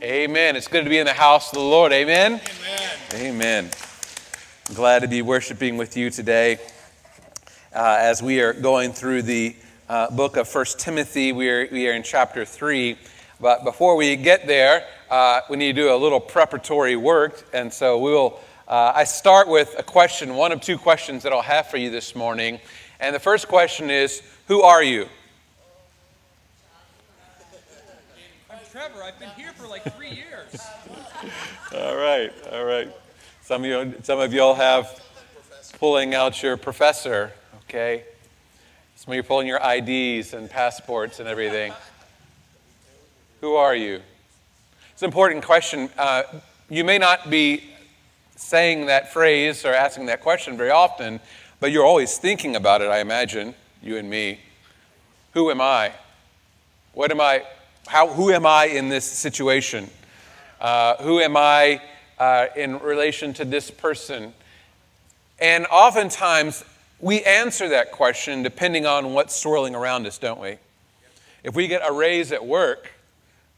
Amen. It's good to be in the house of the Lord. Amen. Amen. Amen. I'm glad to be worshiping with you today uh, as we are going through the uh, book of First Timothy. We are, we are in chapter 3. But before we get there, uh, we need to do a little preparatory work. And so we will, uh, I start with a question, one of two questions that I'll have for you this morning. And the first question is Who are you? Trevor. I've been here for like three years. all right, all right. Some of you, some of y'all have pulling out your professor. Okay. Some of you pulling your IDs and passports and everything. Who are you? It's an important question. Uh, you may not be saying that phrase or asking that question very often, but you're always thinking about it, I imagine, you and me. Who am I? What am I? How, who am I in this situation? Uh, who am I uh, in relation to this person? And oftentimes, we answer that question depending on what's swirling around us, don't we? If we get a raise at work,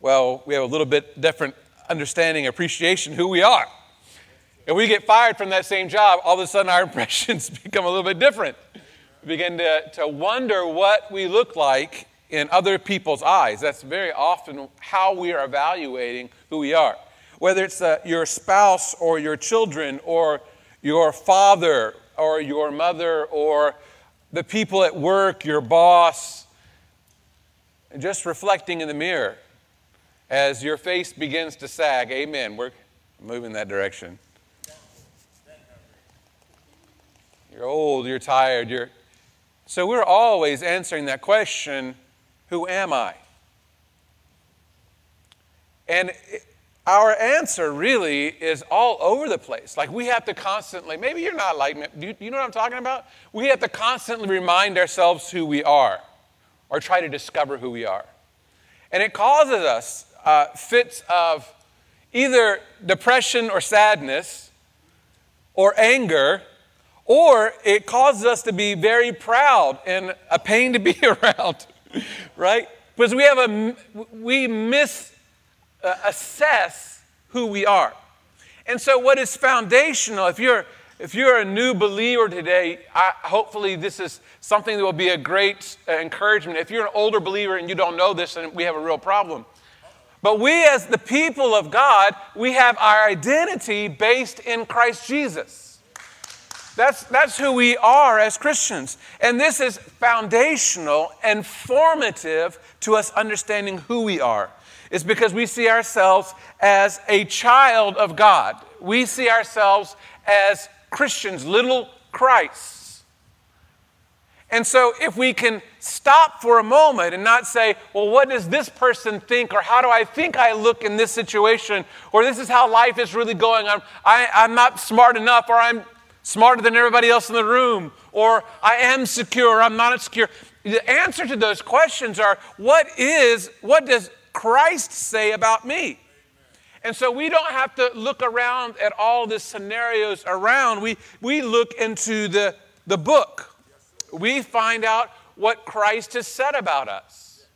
well, we have a little bit different understanding, appreciation who we are. If we get fired from that same job, all of a sudden our impressions become a little bit different. We begin to, to wonder what we look like in other people's eyes. That's very often how we are evaluating who we are. Whether it's uh, your spouse or your children or your father or your mother or the people at work, your boss, just reflecting in the mirror as your face begins to sag. Amen. We're moving that direction. You're old, you're tired, you're. So we're always answering that question who am I? And our answer really is all over the place. Like we have to constantly, maybe you're not like me, do you, you know what I'm talking about? We have to constantly remind ourselves who we are or try to discover who we are. And it causes us uh, fits of either depression or sadness or anger, or it causes us to be very proud and a pain to be around. right? Because we have a we miss uh, assess who we are. And so what is foundational if you're if you're a new believer today, I, hopefully this is something that will be a great uh, encouragement. If you're an older believer and you don't know this, then we have a real problem. But we, as the people of God, we have our identity based in Christ Jesus. That's, that's who we are as Christians. And this is foundational and formative to us understanding who we are. It's because we see ourselves as a child of God. We see ourselves as Christians, little Christs. And so, if we can stop for a moment and not say, well, what does this person think, or how do I think I look in this situation, or this is how life is really going on, I, I'm not smart enough, or I'm smarter than everybody else in the room, or I am secure, I'm not secure. The answer to those questions are what is, what does Christ say about me? And so we don't have to look around at all the scenarios around. We, we look into the, the book. We find out what Christ has said about us.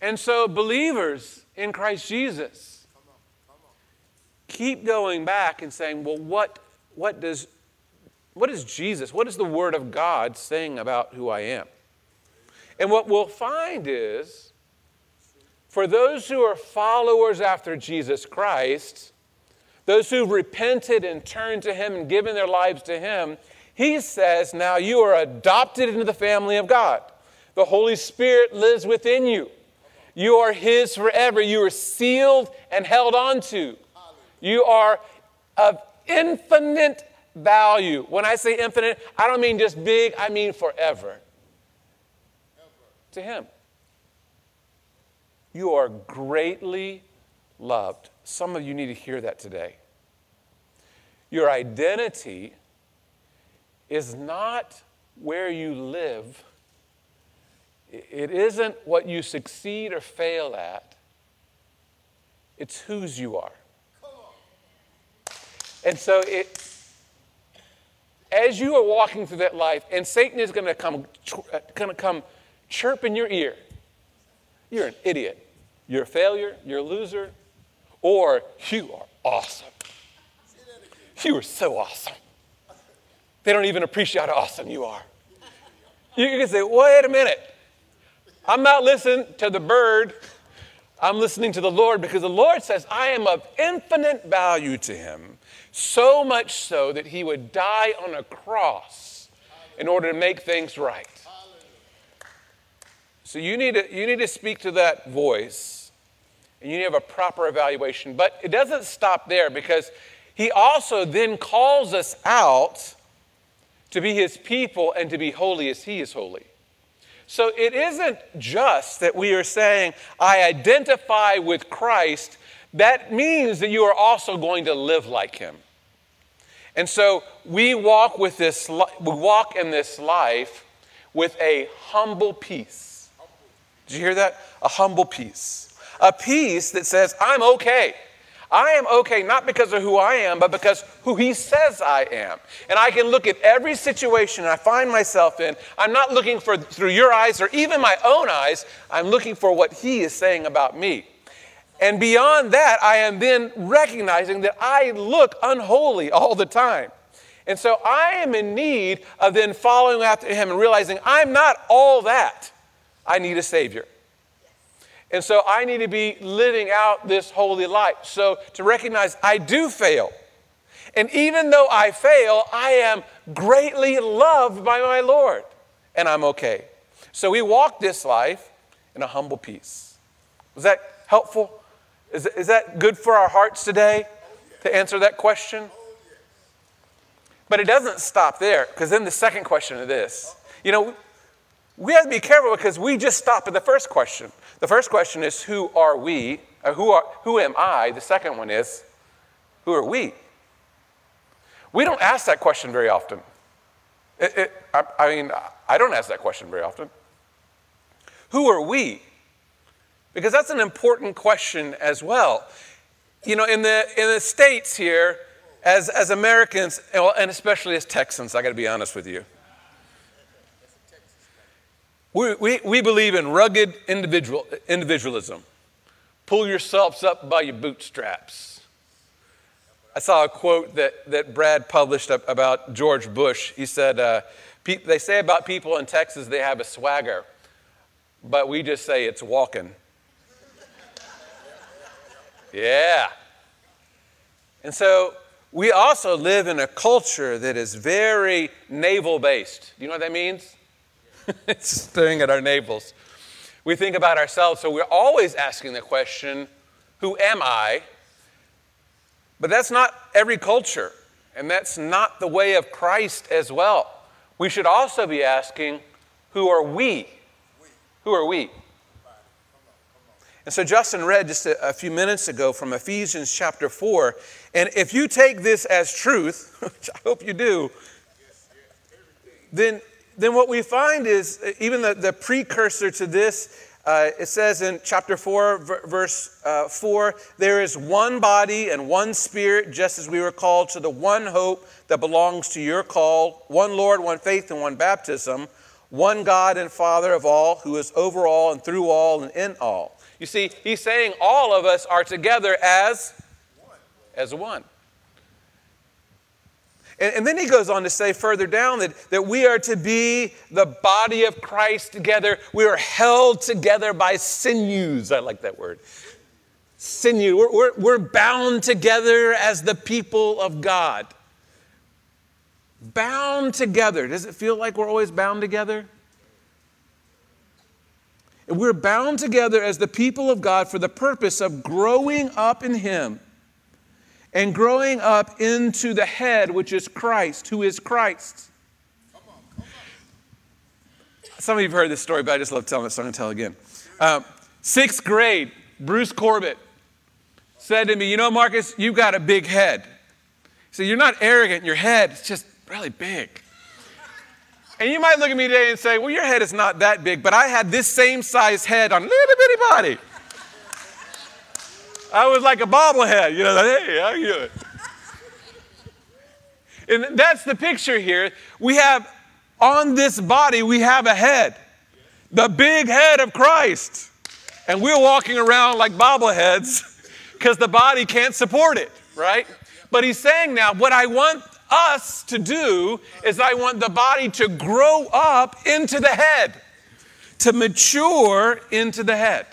And so, believers in Christ Jesus, keep going back and saying, well, what, what, does, what is Jesus, what is the Word of God saying about who I am? And what we'll find is, for those who are followers after Jesus Christ, those who've repented and turned to Him and given their lives to Him, He says, now you are adopted into the family of God. The Holy Spirit lives within you. You are His forever. You are sealed and held onto. You are of infinite value. When I say infinite, I don't mean just big, I mean forever. To Him. You are greatly loved. Some of you need to hear that today. Your identity is not where you live, it isn't what you succeed or fail at, it's whose you are. And so it, as you are walking through that life, and Satan is going to come, uh, going to come chirp in your ear. You're an idiot. you're a failure, you're a loser, or you are awesome. You are so awesome. They don't even appreciate how awesome you are. You can say, wait a minute. I'm not listening to the bird. I'm listening to the Lord because the Lord says, I am of infinite value to him, so much so that he would die on a cross in order to make things right. So you need to, you need to speak to that voice and you need to have a proper evaluation. But it doesn't stop there because he also then calls us out to be his people and to be holy as he is holy. So it isn't just that we are saying, I identify with Christ. That means that you are also going to live like him. And so we walk with this we walk in this life with a humble peace. Did you hear that? A humble peace. A peace that says, I'm okay. I am okay not because of who I am, but because who He says I am. And I can look at every situation I find myself in. I'm not looking for through your eyes or even my own eyes. I'm looking for what He is saying about me. And beyond that, I am then recognizing that I look unholy all the time. And so I am in need of then following after Him and realizing I'm not all that. I need a Savior. And so I need to be living out this holy life. So to recognize I do fail. And even though I fail, I am greatly loved by my Lord. And I'm okay. So we walk this life in a humble peace. Was that helpful? Is, is that good for our hearts today to answer that question? But it doesn't stop there, because then the second question is this. You know, we have to be careful because we just stop at the first question. The first question is, who are we? Or who, are, who am I? The second one is, who are we? We don't ask that question very often. It, it, I, I mean, I don't ask that question very often. Who are we? Because that's an important question as well. You know, in the, in the States here, as, as Americans, and especially as Texans, I got to be honest with you, we, we, we believe in rugged individual, individualism. Pull yourselves up by your bootstraps. I saw a quote that, that Brad published about George Bush. He said, uh, They say about people in Texas they have a swagger, but we just say it's walking. yeah. And so we also live in a culture that is very navel based. Do you know what that means? it's staring at our navels. We think about ourselves, so we're always asking the question, Who am I? But that's not every culture, and that's not the way of Christ as well. We should also be asking, Who are we? Who are we? And so Justin read just a, a, few minutes ago from Ephesians chapter 4. And if you take this as truth, which I hope you do, then then what we find is uh, even the, the precursor to this, uh, it says in chapter 4, v- verse uh, 4, there is one body and one spirit, just as we were called to the one hope that belongs to your call, one Lord, one faith, and one baptism, one God and Father of all, who is over all and through all and in all. You see, he's saying all of us are together as, as one. And, and, then he goes on to say further down that, that we are to be the body of Christ together. We are held together by sinews. I like that word. Sinew. We're, we're, we're bound together as the people of God. Bound together. Does it feel like we're always bound together? We're bound together as the people of God for the purpose of growing up in Him and growing up into the head, which is Christ, who is Christ. Some of you have heard this story, but I just love telling it, so I'm going to tell it again. Um, sixth grade, Bruce Corbett said to me, You know, Marcus, you've got a big head. He said, You're not arrogant, your head is just really big. And you might look at me today and say, Well, your head is not that big, but I had this same size head on a little bitty body. I was like a bobblehead, you know, hey, how you doing? And that's the picture here. We have on this body, we have a head, the big head of Christ. And we're walking around like bobbleheads because the body can't support it, right? But he's saying now, what I want us to do is I want the body to grow up into the head, to mature into the head.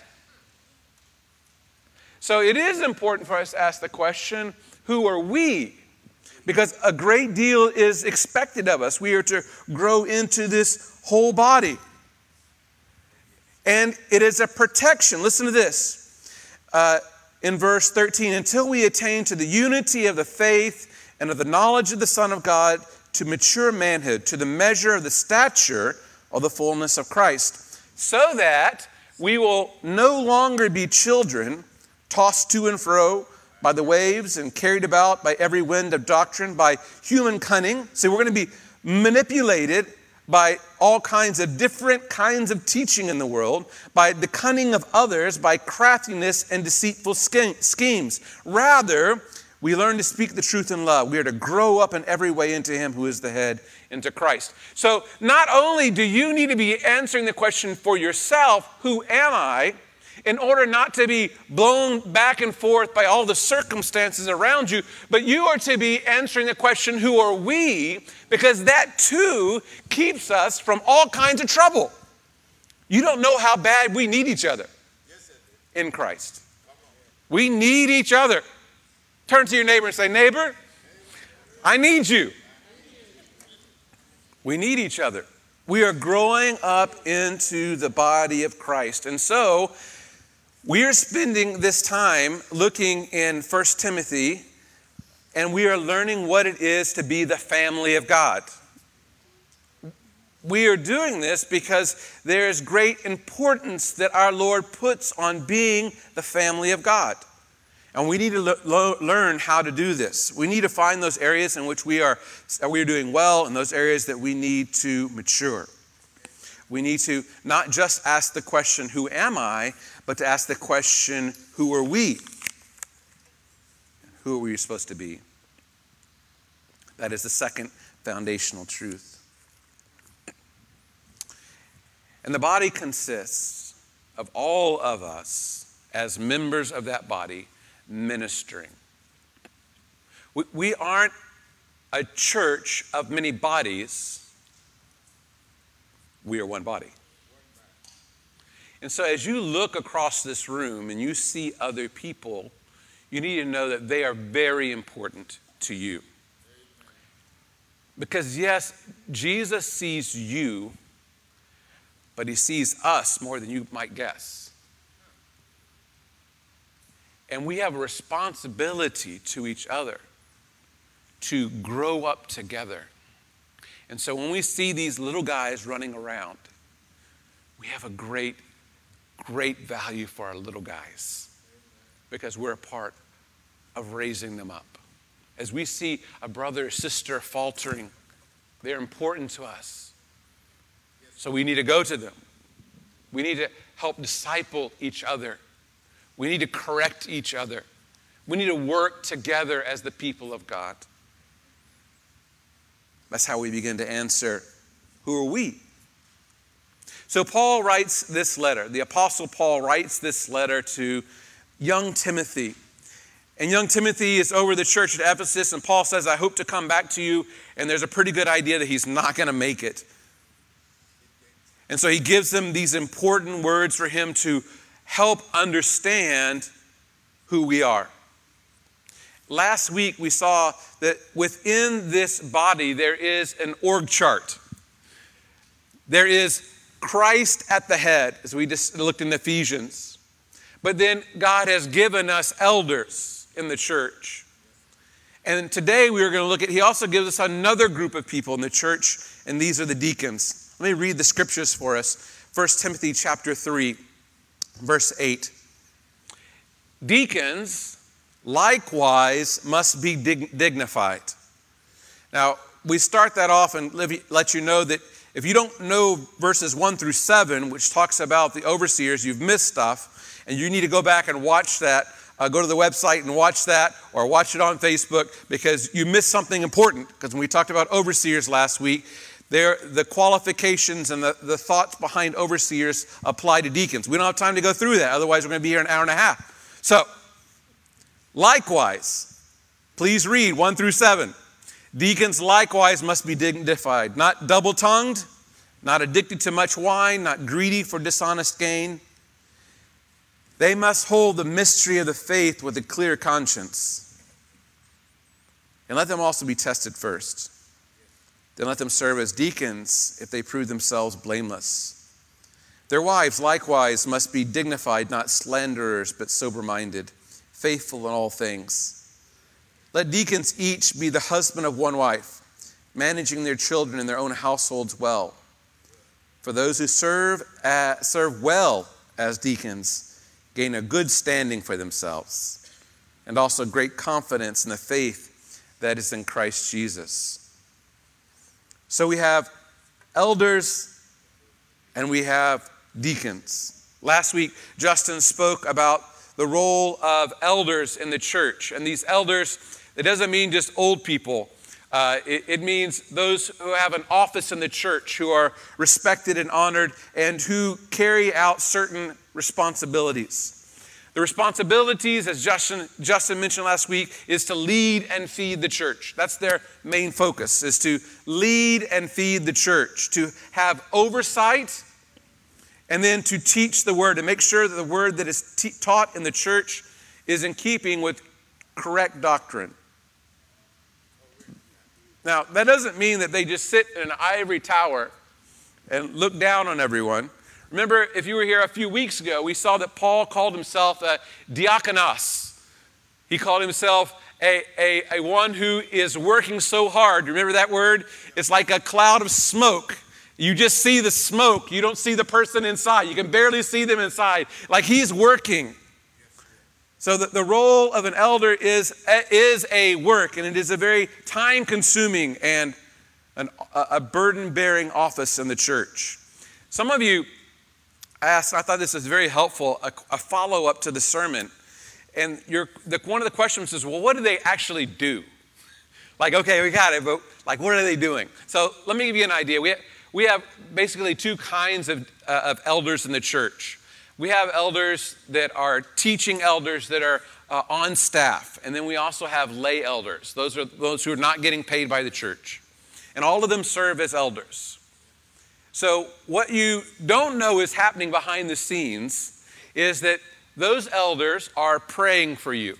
So it is important for us to ask the question who are we? Because a great deal is expected of us. We are to grow into this whole body. And it is a protection. Listen to this. Uh, in verse 13, until we attain to the unity of the faith and of the knowledge of the Son of God, to mature manhood, to the measure of the stature of the fullness of Christ, so that we will no longer be children, tossed to and fro by the waves and carried about by every wind of doctrine, by human cunning. So we're going to be manipulated by all kinds of different kinds of teaching in the world, by the cunning of others, by craftiness and deceitful schemes. Rather, we learn to speak the truth in love. We are to grow up in every way into Him who is the head, into Christ. So, not only do you need to be answering the question for yourself, who am I? In order not to be blown back and forth by all the circumstances around you, but you are to be answering the question, Who are we? Because that too keeps us from all kinds of trouble. You don't know how bad we need each other in Christ. We need each other. Turn to your neighbor and say, Neighbor, I need you. We need each other. We are growing up into the body of Christ. And so, we are spending this time looking in 1 Timothy, and we are learning what it is to be the family of God. We are doing this because there is great importance that our Lord puts on being the family of God. And we need to learn how to do this. We need to find those areas in which we are, we are doing well and those areas that we need to mature. We need to not just ask the question, Who am I? But to ask the question, who are we? Who are we supposed to be? That is the second foundational truth. And the body consists of all of us as members of that body ministering. We, aren't a church of many bodies, we are one body. And so, as you look across this room and you see other people, you need to know that they are very important to you. Because, yes, Jesus sees you, but he sees us more than you might guess. And we have a responsibility to each other to grow up together. And so, when we see these little guys running around, we have a great great value for our little guys because we're a part of raising them up. As we see a brother or sister faltering, they're important to us. So we need to go to them. We need to help disciple each other. We need to correct each other. We need to work together as the people of God. That's how we begin to answer who are we? So Paul writes this letter. The Apostle Paul writes this letter to young Timothy. And young Timothy is over the church at Ephesus, and Paul says, I hope to come back to you. And there's a pretty good idea that he's not going to make it. And so he gives them these important words for him to help understand who we are. Last week, we saw that within this body, there is an org chart. There is Christ at the head, as we just looked in Ephesians. But then God has given us elders in the church. And today we are going to look at, He also gives us another group of people in the church, and these are the deacons. Let me read the scriptures for us. 1 Timothy chapter 3, verse 8. Deacons likewise must be dig- dignified. Now, we start that off and let you know that if you don't know verses 1 through 7, which talks about the overseers, you've missed stuff, and you need to go back and watch that. Uh, go to the website and watch that, or watch it on Facebook because you missed something important. Because when we talked about overseers last week, They're, the qualifications and the, the thoughts behind overseers apply to deacons. We don't have time to go through that, otherwise, we're going to be here an hour and a half. So, likewise, please read 1 through 7. Deacons likewise must be dignified, not double tongued, not addicted to much wine, not greedy for dishonest gain. They must hold the mystery of the faith with a clear conscience. And let them also be tested first. Then let them serve as deacons if they prove themselves blameless. Their wives likewise must be dignified, not slanderers, but sober minded, faithful in all things. Let deacons each be the husband of one wife, managing their children and their own households well. For those who serve, uh, serve well as deacons gain a good standing for themselves and also great confidence in the faith that is in Christ Jesus. So we have elders and we have deacons. Last week, Justin spoke about the role of elders in the church. And these elders, it doesn't mean just old people. Uh, it, it, means those who have an office in the church, who are respected and honored, and who carry out certain responsibilities. The responsibilities, as Justin, Justin mentioned last week, is to lead and feed the church. That's their main focus, is to lead and feed the church, to have oversight, and then to teach the word, to make sure that the word that is taught in the church is in keeping with correct doctrine. Now, that doesn't mean that they just sit in an ivory tower and look down on everyone. Remember, if you were here a few weeks ago, we saw that Paul called himself a diakonos. He called himself a, a, a one who is working so hard. Remember that word? It's like a cloud of smoke. You just see the smoke. You don't see the person inside. You can barely see them inside. Like he's working. So the, the role of an elder is, is a work, and it is a very time consuming and an, a burden bearing office in the church. Some of you asked, I thought this was very helpful, a, a follow up to the sermon. And the, one of the questions is, well, what do they actually do? Like, okay, we got it, but like, what are they doing? So let me give you an idea. We have, we have basically two kinds of, uh, of elders in the church. We have elders that are teaching elders that are uh, on staff, and then we also have lay elders. Those are those who are not getting paid by the church. And all of them serve as elders. So, what you don't know is happening behind the scenes is that those elders are praying for you.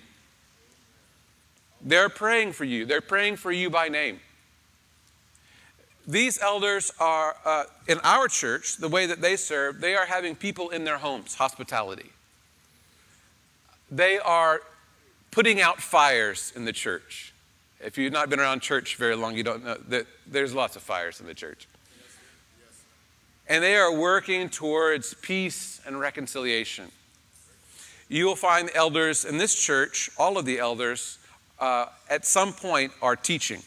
They're praying for you, they're praying for you by name. These elders are, uh, in our church, the way that they serve, they are having people in their homes, hospitality. They are putting out fires in the church. If you've not been around church very long, you don't know that there's lots of fires in the church and they are working towards peace and reconciliation. You will find elders in this church, all of the elders, uh, at some point are teaching.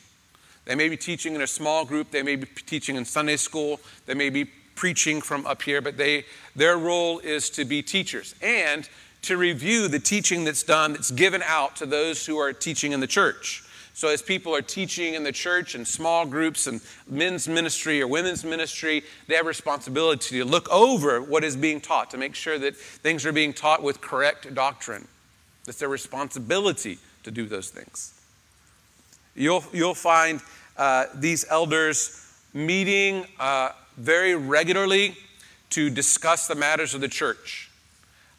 They may be teaching in a small group, they may be teaching in Sunday school, they may be preaching from up here, but they, their role is to be teachers and to review the teaching that's done, that's given out to those who are teaching in the church. So, as people are teaching in the church and small groups and men's ministry or women's ministry, they have responsibility to look over what is being taught to make sure that things are being taught with correct doctrine. It's their responsibility to do those things. You'll, you'll find uh, these elders meeting uh, very regularly to discuss the matters of the church,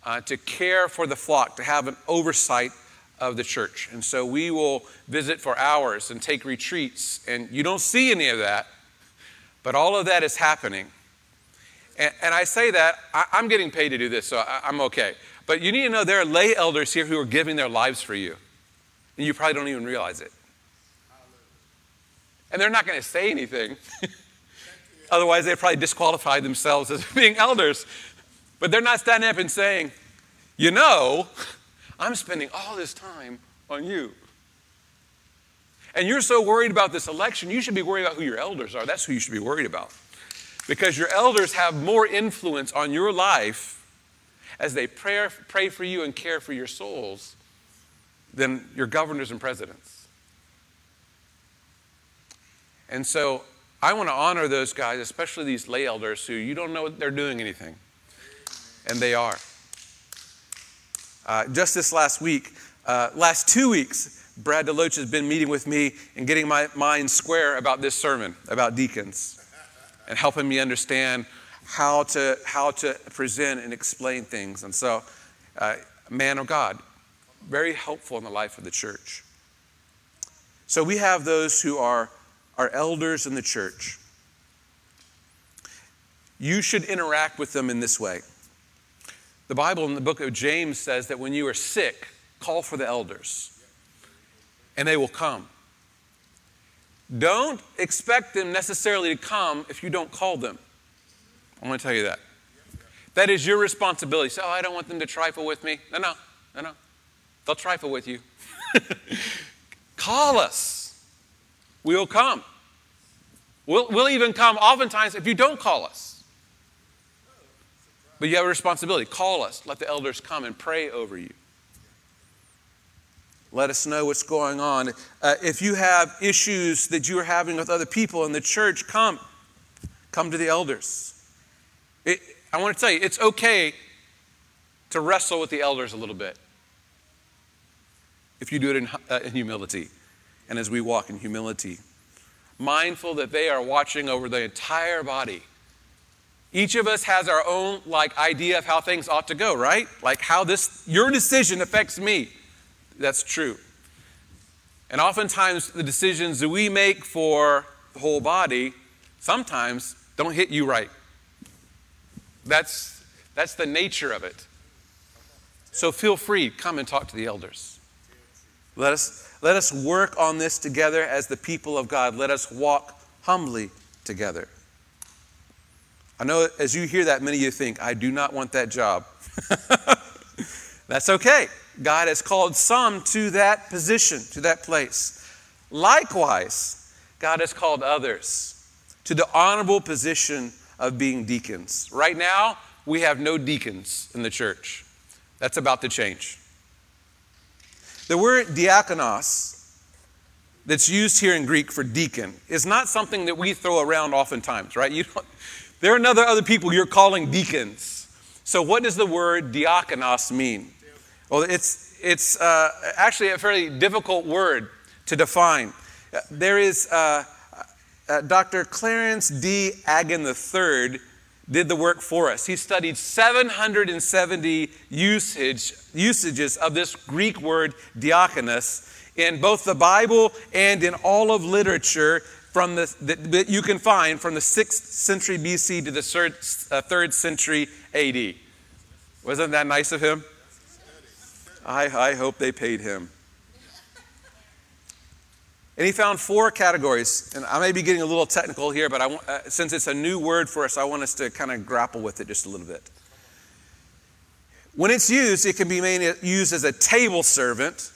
uh, to care for the flock, to have an oversight of the church. And so we will visit for hours and take retreats. And you don't see any of that, but all of that is happening. And, and I say that, I, am getting paid to do this, so I, I'm okay. But you need to know there are lay elders here who are giving their lives for you. And you probably don't even realize it. And they're not going to say anything. Otherwise, they'd probably disqualify themselves as being elders. But they're not standing up and saying, you know, I'm spending all this time on you. And you're so worried about this election, you should be worried about who your elders are. That's who you should be worried about. Because your elders have more influence on your life as they pray, pray for you and care for your souls than your governors and presidents. And so I want to honor those guys, especially these lay elders who you don't know they're doing anything. And they are. Uh, just this last week, uh, last two weeks, Brad Deloach has been meeting with me and getting my mind square about this sermon, about deacons, and helping me understand how to, how to present and explain things. And so, uh, man of God, very helpful in the life of the church. So we have those who are, are elders in the church. You should interact with them in this way. The Bible in the book of James says that when you are sick, call for the elders, and they will come. Don't expect them necessarily to come if you don't call them. I want to tell you that. That is your responsibility. So, oh, I don't want them to trifle with me. No, no, no, no. They'll trifle with you. Call us. We'll come. We'll, we'll even come oftentimes if you don't call us. But you have a responsibility. Call us. Let the elders come and pray over you. Let us know what's going on. Uh, if you have issues that you are having with other people in the church, come. Come to the elders. It, I want to tell you, it's okay to wrestle with the elders a little bit if you do it in, uh, in humility and as we walk in humility. Mindful that they are watching over the entire body each of us has our own like idea of how things ought to go, right? Like how this your decision affects me. That's true. And oftentimes the decisions that we make for the whole body sometimes don't hit you right. That's that's the nature of it. So feel free, come and talk to the elders. Let us let us work on this together as the people of God. Let us walk humbly together. I know as you hear that, many of you think, I do not want that job. That's okay. God has called some to that position, to that place. Likewise, God has called others to the honorable position of being deacons. Right now, we have no deacons in the church. That's about to change. The word diakonos that's used here in Greek for deacon is not something that we throw around oftentimes, right? You don't, there are other, other people you're calling deacons. So, what does the word diakonos mean? Well, it's, it's uh, actually a fairly difficult word to define. There is uh, uh, Dr. Clarence D. Agan III did the work for us. He studied 770 usage, usages of this Greek word diakonos in both the Bible and in all of literature from the, that you can find from the 6th century BC to the 3rd, uh, 3rd century AD. Wasn't that nice of him? I, I hope they paid him. And he found four categories. And I may be getting a little technical here, but uh, since it's a new word for us, I want us to kind of grapple with it just a little bit. When it's used, it can be made, used as a table servant,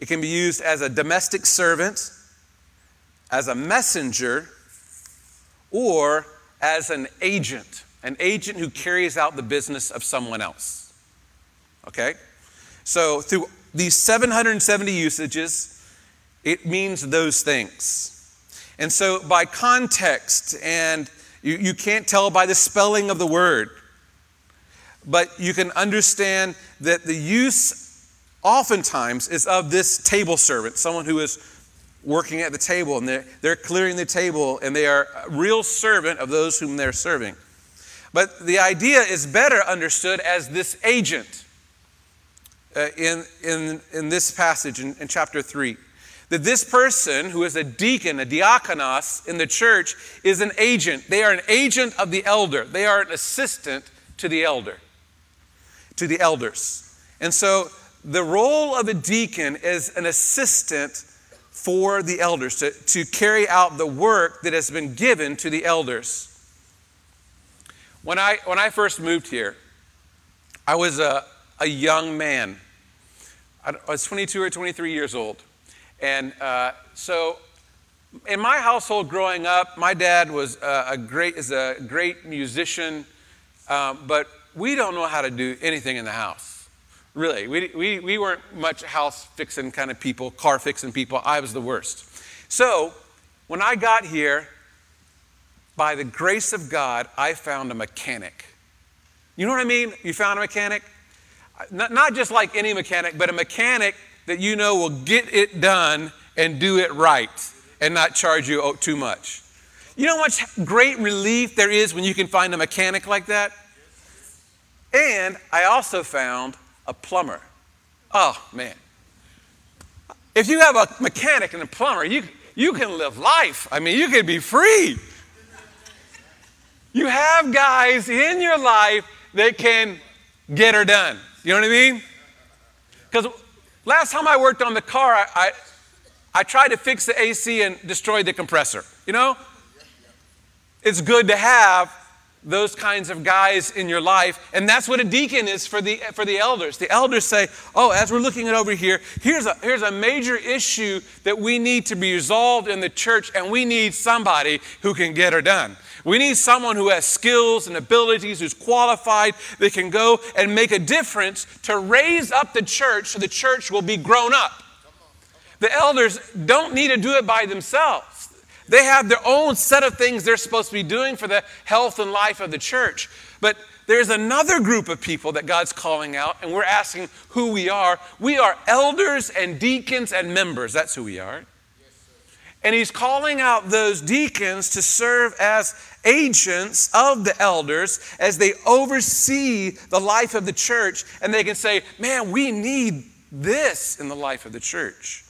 it can be used as a domestic servant, as a messenger or as an agent, an agent who carries out the business of someone else. Okay? So, through these 770 usages, it means those things. And so, by context, and you, you can't tell by the spelling of the word, but you can understand that the use oftentimes is of this table servant, someone who is working at the table and they're, they're clearing the table and they are a real servant of those whom they're serving. But the idea is better understood as this agent uh, in, in, in this passage in, in chapter 3. That this person who is a deacon, a diakonos in the church, is an agent. They are an agent of the elder, they are an assistant to the elder, to the elders. And so the role of a deacon is an assistant for the elders, to, to carry out the work that has been given to the elders. When I, when I first moved here, I was a, a young man. I was 22 or 23 years old. And uh, so in my household growing up, my dad was a, a great, is a great musician, um, but we don't know how to do anything in the house. Really, we, we, we weren't much house fixing kind of people, car fixing people. I was the worst. So, When I got here, by the grace of God, I found a mechanic. You know what I mean? You found a mechanic? Not, not just like any mechanic, but a mechanic that you know will get it done and do it right and not charge you oh, too much. You know how much great relief there is when you can find a mechanic like that? And I also found a plumber. Oh, man. If you have a mechanic and a plumber, you, you can live life. I mean, you can be free. You have guys in your life that can get her done. You know what I mean? Because last time I worked on the car, I, I, I tried to fix the AC and destroyed the compressor. You know? It's good to have those kinds of guys in your life. And that's what a deacon is for the, for the elders. The elders say, oh, as we're looking at over here, here's a, here's a major issue that we need to be resolved in the church, and we need somebody who can get her done. We need someone who has skills and abilities, who's qualified, that can go and make a difference to raise up the church so the church will be grown up. The elders don't need to do it by themselves. They have their own set of things they're supposed to be doing for the health and life of the church. But there's another group of people that God's calling out, and we're asking who we are. We are elders and deacons and members. That's who we are. And He's calling out those deacons to serve as agents of the elders as they oversee the life of the church, and they can say, Man, we need this in the life of the church.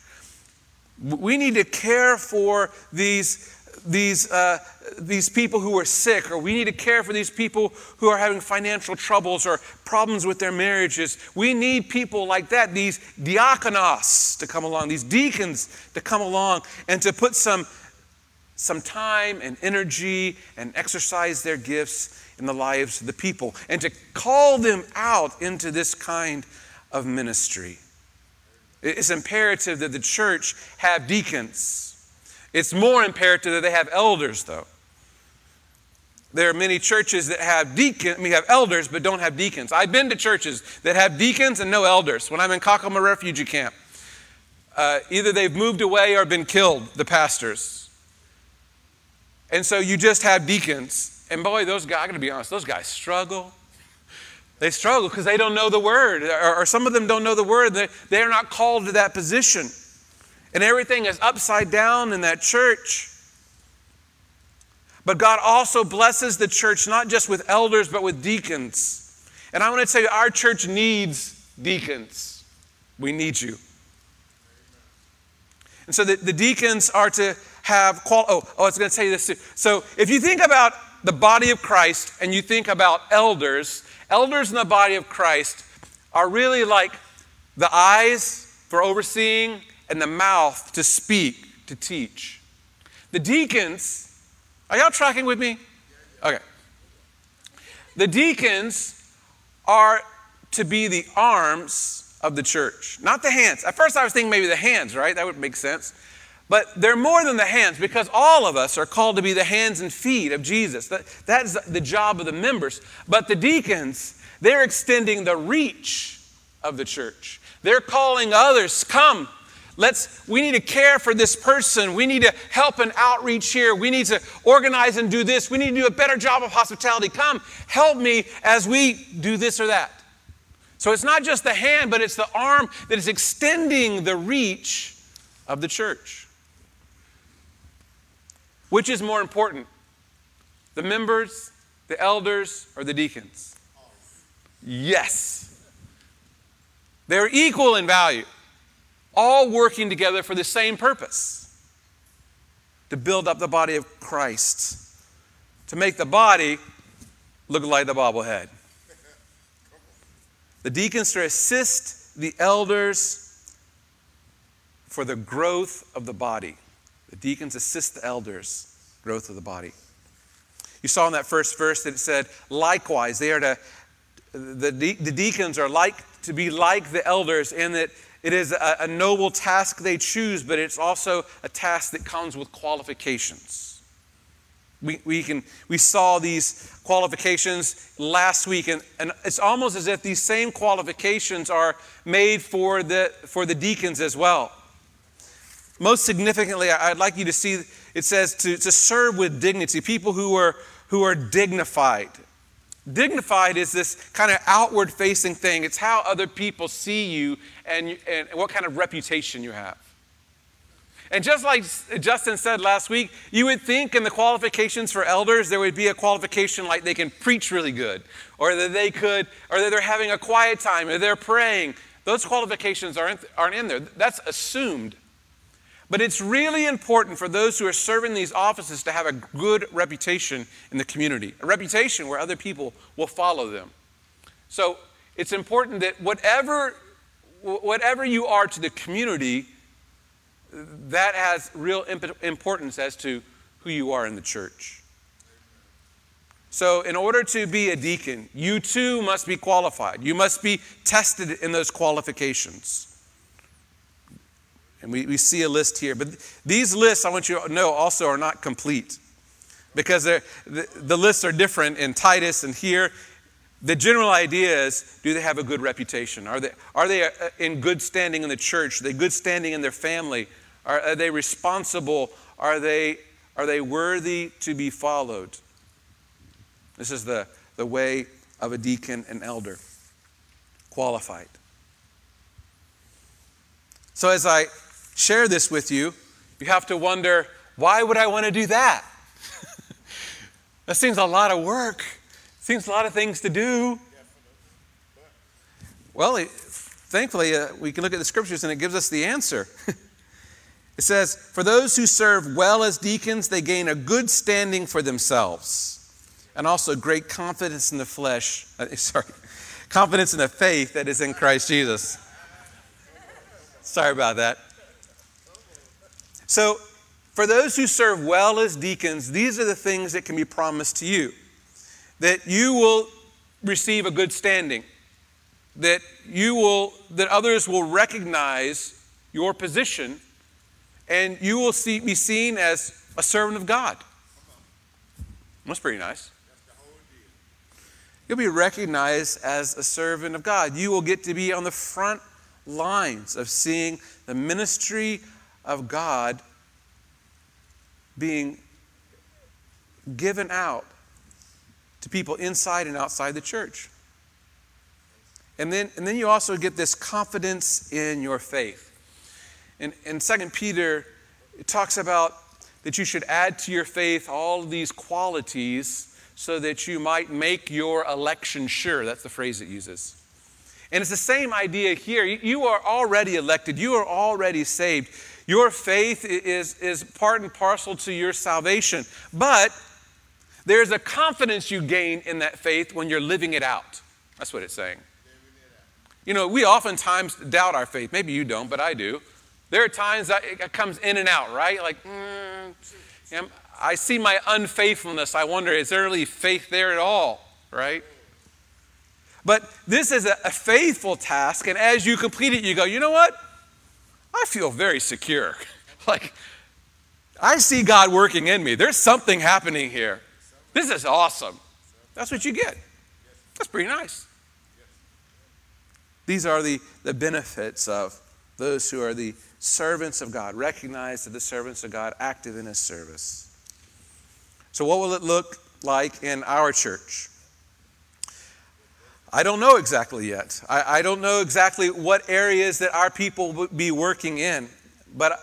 We need to care for these, these, uh, these people who are sick, or we need to care for these people who are having financial troubles or problems with their marriages. We need people like that, these diakonos to come along, these deacons to come along and to put some, some time and energy and exercise their gifts in the lives of the people and to call them out into this kind of ministry. It's imperative that the church have deacons. It's more imperative that they have elders, though. There are many churches that have deacons, we have elders, but don't have deacons. I've been to churches that have deacons and no elders. When I'm in Kakuma refugee camp, uh, either they've moved away or been killed, the pastors. And so you just have deacons. And boy, those guys, I'm going to be honest, those guys struggle. They struggle because they don't know the word, or, or, some of them don't know the word. They, they are not called to that position. And everything is upside down in that church. But God also blesses the church not just with elders, but with deacons. And I want to tell you, our church needs deacons. We need you. And so the, the deacons are to have qual. Oh, oh, I was going to tell you this too. So if you think about the body of Christ and you think about elders, Elders in the body of Christ are really like the eyes for overseeing and the mouth to speak, to teach. The deacons, are y'all tracking with me? Okay. The deacons are to be the arms of the church, not the hands. At first, I was thinking maybe the hands, right? That would make sense. But they're more than the hands because all of us are called to be the hands and feet of Jesus. That, that's the job of the members. But the deacons, they're extending the reach of the church. They're calling others, come, let's we need to care for this person. We need to help an outreach here. We need to organize and do this. We need to do a better job of hospitality. Come, help me as we do this or that. So it's not just the hand, but it's the arm that is extending the reach of the church. Which is more important, the members, the elders, or the deacons? Yes. They're equal in value, all working together for the same purpose to build up the body of Christ, to make the body look like the bobblehead. The deacons are to assist the elders for the growth of the body. The deacons assist the elders, growth of the body. You saw in that first verse that it said, likewise, they are to, the, de- the deacons are like to be like the elders in that it is a, a noble task they choose, but it's also a task that comes with qualifications. We, we, can, we saw these qualifications last week, and, and it's almost as if these same qualifications are made for the, for the deacons as well. most significantly, I'd like you to see it says to, to serve with dignity, people who are, who are dignified. Dignified is this kind of outward facing thing, it's how other people see you and, and what kind of reputation you have. And just like Justin said last week, you would think in the qualifications for elders there would be a qualification like they can preach really good, or that they could, or that they're having a quiet time, or they're praying. Those qualifications aren't, aren't in there. That's assumed. But it's really important for those who are serving these offices to have a good reputation in the community, a reputation where other people will follow them. So it's important that whatever, whatever you are to the community, that has real importance as to who you are in the church. So, in order to be a deacon, you too must be qualified. You must be tested in those qualifications. And we, we see a list here. But these lists, I want you to know, also are not complete because the, the lists are different in Titus and here. The general idea is do they have a good reputation? Are they, are they uh, in good standing in the church? Are they good standing in their family? Are, are they responsible? Are they, are they worthy to be followed? This is the, the way of a deacon and elder qualified. So, as I share this with you, you have to wonder why would I want to do that? that seems a lot of work. Seems a lot of things to do. Well, thankfully, uh, we can look at the scriptures and it gives us the answer. it says, For those who serve well as deacons, they gain a good standing for themselves and also great confidence in the flesh, uh, sorry, confidence in the faith that is in Christ Jesus. Sorry about that. So, for those who serve well as deacons, these are the things that can be promised to you that you will receive a good standing, that you will, that others will recognize your position, and you will see, be seen as a servant of God. That's pretty nice. You'll be recognized as a servant of God. You will get to be on the front lines of seeing the ministry of God being given out to people inside and outside the church. And then, and then you also get this confidence in your faith. And in 2 Peter, it talks about that you should add to your faith all these qualities so that you might make your election sure. That's the phrase it uses. And it's the same idea here. You are already elected, you are already saved. Your faith is, is part and parcel to your salvation. But there's a confidence you gain in that faith when you're living it out. That's what it's saying. You know, we oftentimes doubt our faith. Maybe you don't, but I do. There are times that it comes in and out, right? Like, mm, I see my unfaithfulness. I wonder, is there really faith there at all, right? But this is a, a faithful task, and as you complete it, you go, you know what? I feel very secure. like, I see God working in me. There's something happening here. This is awesome. That's what you get. That's pretty nice. These are the, the benefits of those who are the servants of God, recognized as the servants of God, active in His service. So, what will it look like in our church? I don't know exactly yet. I, I, don't know exactly what areas that our people would be working in, but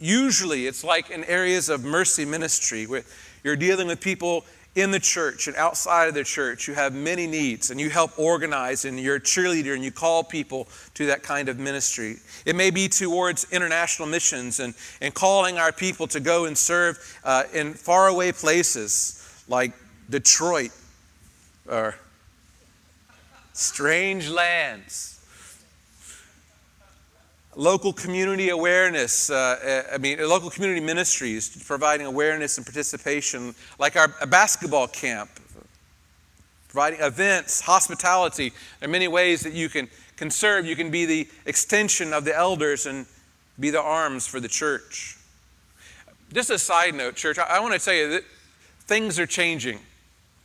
usually it's like in areas of mercy ministry where you're dealing with people in the church and outside of the church. You have many needs and you help organize and you're a cheerleader and you call people to that kind of ministry. It may be towards international missions and, and calling our people to go and serve uh, in faraway places like Detroit or strange lands. Local community awareness, uh, uh, I mean, local community ministries providing awareness and participation, like our basketball camp, providing events, hospitality. There are many ways that you can, can serve. You can be the extension of the elders and be the arms for the church. Just a side note, church, I, I want to tell you that things are changing.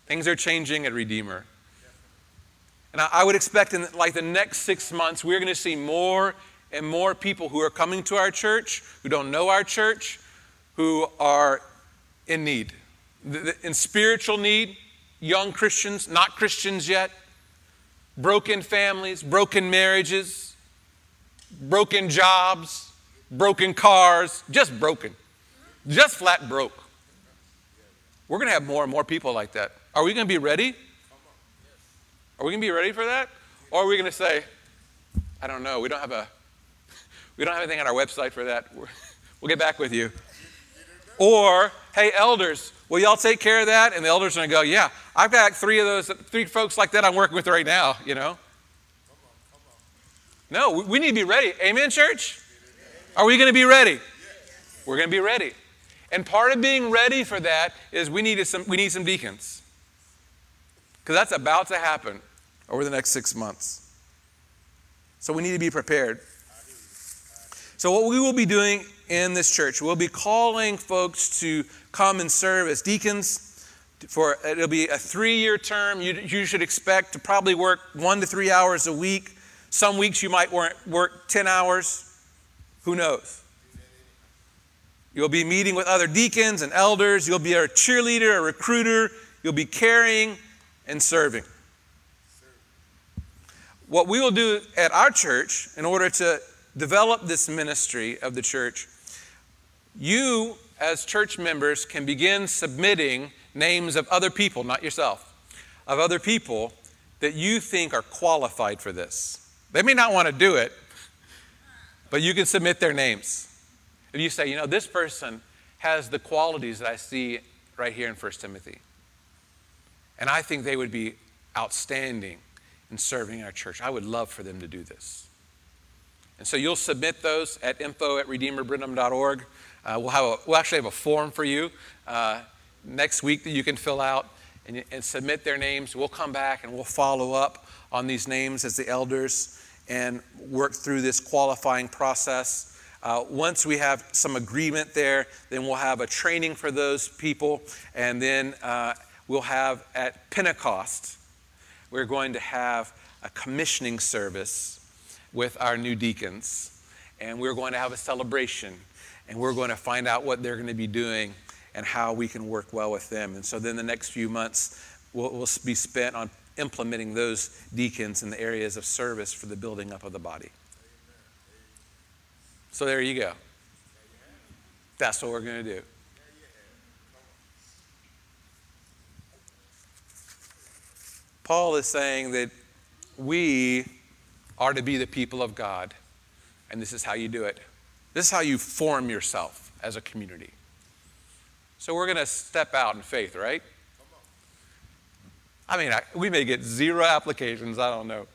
Things are changing at Redeemer. And I would expect in like the next six months, we're going to see more and more people who are coming to our church, who don't know our church, who are in need, in spiritual need, young Christians, not Christians yet, broken families, broken marriages, broken jobs, broken cars, just broken, just flat broke. We're going to have more and more people like that. Are we going to be ready? Are we going to be ready for that? Or are we going to say, I don't know, we don't have a we don't have anything on our website for that. We'll get back with you. Or, hey, elders, will y'all take care of that? And the elders are going to go, yeah, I've got three of those, three folks like that I'm working with right now, you know? No, we need to be ready. Amen, church? Are we going to be ready? We're going to be ready. And part of being ready for that is we need some, we need some deacons. Because that's about to happen over the next six months. So we need to be prepared. So, what we will be doing in this church, we'll be calling folks to come and serve as deacons. For it'll be a three-year term. You, you should expect to probably work one to three hours a week. Some weeks you might work, work 10 hours. Who knows? You'll be meeting with other deacons and elders. You'll be a cheerleader, a recruiter. You'll be caring and serving. What we will do at our church in order to develop this ministry of the church, you, as church members, can begin submitting names of other people, not yourself, of other people that you think are qualified for this. They may not want to do it, but you can submit their names. If you say, you know, this person has the qualities that I see right here in 1 Timothy, and I think they would be outstanding in serving our church, I would love for them to do this. And so you'll submit those at info at redeemerbrenham.org. Uh, we'll, have a, we'll actually have a form for you uh, next week that you can fill out and, and submit their names. We'll come back and we'll follow up on these names as the elders and work through this qualifying process. Uh, once we have some agreement there, then we'll have a training for those people, and then uh, we'll have at Pentecost, we're going to have a commissioning service with our new deacons. And we're going to have a celebration. And we're going to find out what they're going to be doing and how we can work well with them. And so then the next few months will, will be spent on implementing those deacons in the areas of service for the building up of the body. So there you go. That's what we're going to do. Paul is saying that we are to be the people of God. And this is how you do it. This is how you form yourself as a community. So we're going to step out in faith, right? I mean, I, we may get zero applications, I don't know.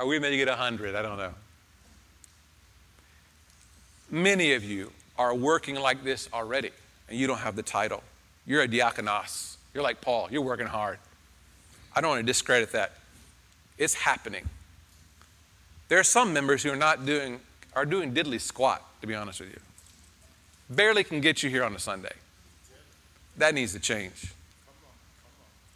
Or we may get a 100, I don't know. Many of you are working like this already, and you don't have the title. You're a diakonos. You're like Paul, you're working hard. I don't want to discredit that. It's happening. There are some members who are not doing, are doing diddly squat, to be honest with you. Barely can get you here on a Sunday. That needs to change.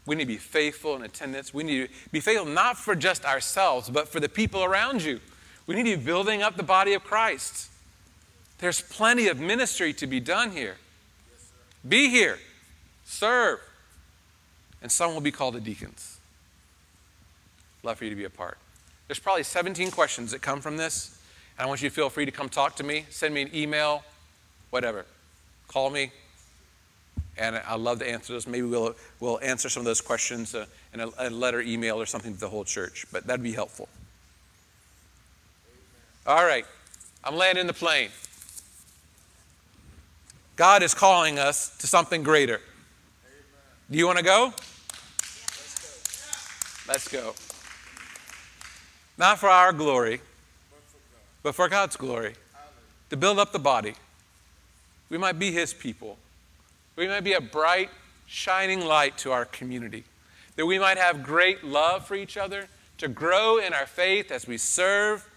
We need to be faithful in attendance. We need to be faithful not for just ourselves, but for the people around you. We need to be building up the body of Christ. There's plenty of ministry to be done here. Be here, serve, and some will be called the deacons. Love for you to be a part. There's probably 17 questions that come from this. And I want you to feel free to come talk to me, send me an email, whatever. Call me, and I'd love to answer those. Maybe we'll, we'll answer some of those questions uh, in a, a, letter, email, or something to the whole church, but that'd be helpful. All right, I'm landing in the plane. God is calling us to something greater. Do you want to go? Let's go. Not for our glory, but for God's glory. To build up the body. We might be His people. We might be a bright, shining light to our community. That we might have great love for each other, to grow in our faith as we serve.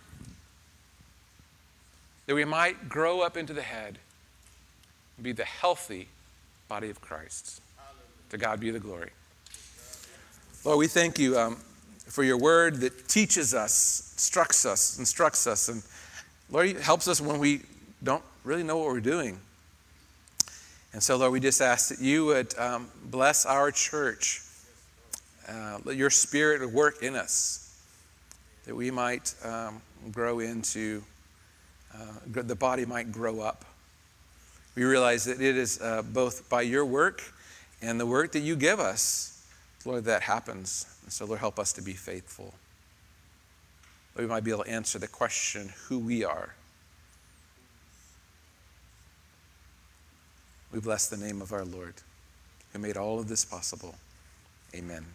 That we might grow up into the head and be the healthy body of Christ. To God be the glory. Lord, we thank you. Um, for your word that teaches us, instructs us, instructs us, and Lord, helps us when we don't really know what we're doing. And so, Lord, we just ask that you would um, bless our church. Uh, let your spirit work in us, that we might um, grow into, uh, the body might grow up. We realize that it is uh, both by your work and the work that you give us, Lord, that happens. And so, Lord, help us to be faithful. That we might be able to answer the question who we are. We bless the name of our Lord who made all of this possible. Amen.